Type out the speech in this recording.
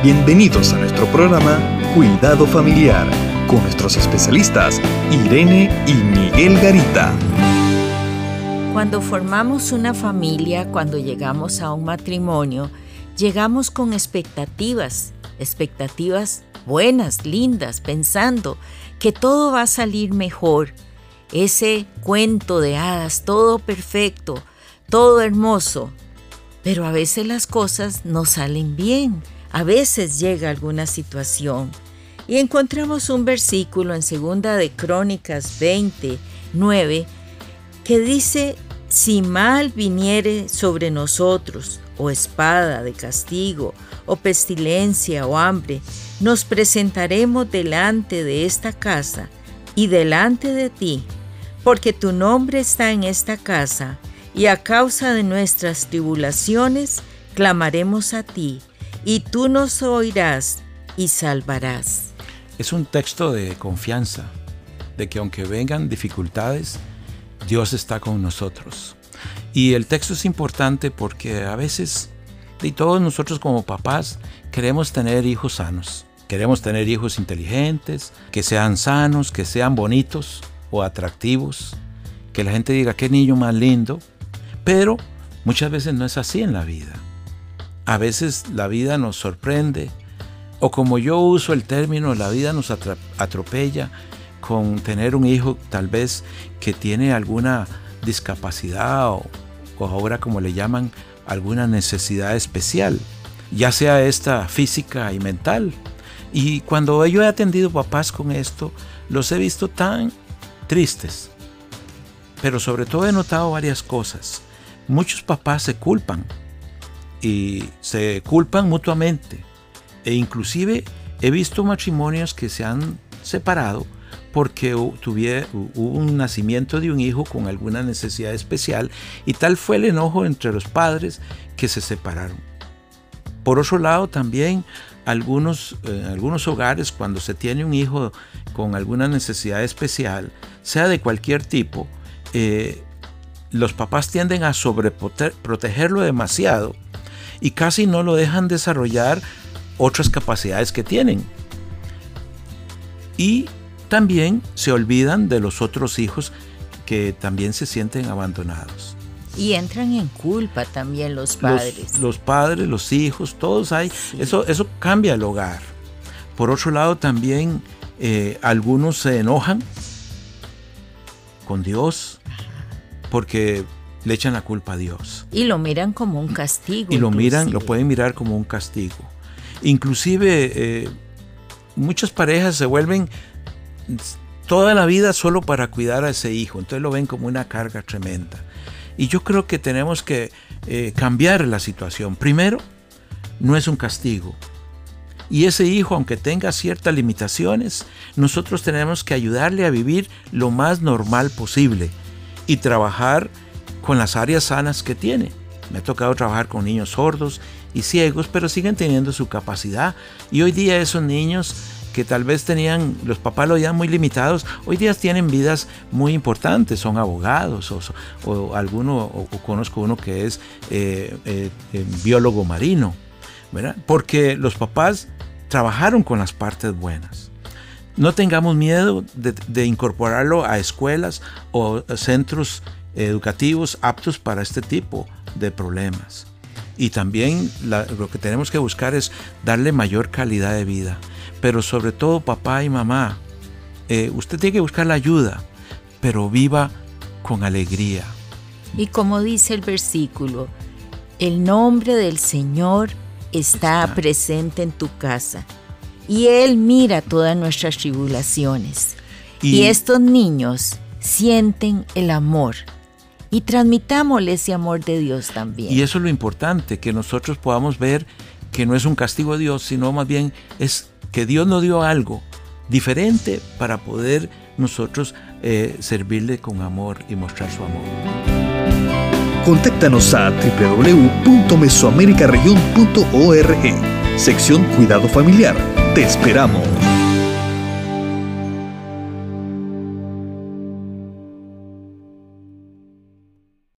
Bienvenidos a nuestro programa Cuidado Familiar con nuestros especialistas Irene y Miguel Garita. Cuando formamos una familia, cuando llegamos a un matrimonio, llegamos con expectativas, expectativas buenas, lindas, pensando que todo va a salir mejor. Ese cuento de hadas, todo perfecto, todo hermoso. Pero a veces las cosas no salen bien a veces llega alguna situación y encontramos un versículo en segunda de Crónicas 20, 9, que dice, si mal viniere sobre nosotros, o espada de castigo, o pestilencia, o hambre, nos presentaremos delante de esta casa y delante de ti, porque tu nombre está en esta casa, y a causa de nuestras tribulaciones clamaremos a ti y tú nos oirás y salvarás. Es un texto de confianza, de que aunque vengan dificultades, Dios está con nosotros. Y el texto es importante porque a veces, y todos nosotros como papás, queremos tener hijos sanos. Queremos tener hijos inteligentes, que sean sanos, que sean bonitos o atractivos, que la gente diga qué niño más lindo. Pero muchas veces no es así en la vida a veces la vida nos sorprende, o como yo uso el término, la vida nos atropella con tener un hijo tal vez que tiene alguna discapacidad o, ahora como le llaman, alguna necesidad especial, ya sea esta física y mental. Y cuando yo he atendido papás con esto, los he visto tan tristes. Pero sobre todo he notado varias cosas. Muchos papás se culpan y se culpan mutuamente. E inclusive he visto matrimonios que se han separado porque hubo un nacimiento de un hijo con alguna necesidad especial y tal fue el enojo entre los padres que se separaron. Por otro lado, también algunos, en algunos hogares, cuando se tiene un hijo con alguna necesidad especial, sea de cualquier tipo, eh, los papás tienden a sobreprotegerlo demasiado y casi no lo dejan desarrollar otras capacidades que tienen. Y también se olvidan de los otros hijos que también se sienten abandonados. Y entran en culpa también los padres. Los, padres, los hijos, todos hay. Eso, eso cambia el hogar. Por otro lado, también eh, algunos se enojan con Dios porque le echan la culpa a Dios. Y lo miran como un castigo. Y lo miran, lo pueden mirar como un castigo. Inclusive eh, muchas parejas se vuelven toda la vida solo para cuidar a ese hijo, entonces lo ven como una carga tremenda. Y yo creo que tenemos que eh, cambiar la situación. Primero, no es un castigo. Y ese hijo, aunque tenga ciertas limitaciones, nosotros tenemos que ayudarle a vivir lo más normal posible y trabajar con las áreas sanas que tiene. Me ha tocado trabajar con niños sordos y ciegos, pero siguen teniendo su capacidad. Y hoy día esos niños que tal vez tenían, los papás lo veían muy limitados, hoy día tienen vidas muy importantes, son abogados o, alguno, o, conozco uno que es eh, eh, eh, biólogo marino, ¿verdad? Porque los papás trabajaron con las partes buenas. No tengamos miedo de incorporarlo a escuelas o centros educativos aptos para este tipo de problemas. Y también lo que tenemos que buscar es darle mayor calidad de vida. Pero sobre todo papá y mamá, eh, usted tiene que buscar la ayuda, pero viva con alegría. Y como dice el versículo, el nombre del Señor está, presente en tu casa y Él mira todas nuestras tribulaciones. y estos niños sienten el amor y transmitámosle ese amor de Dios también. Y eso es lo importante, que nosotros podamos ver que no es un castigo de Dios, sino más bien es que Dios nos dio algo diferente para poder nosotros eh, servirle con amor y mostrar su amor. Contáctanos a www.mesoamericaregion.org, sección Cuidado Familiar. Te esperamos.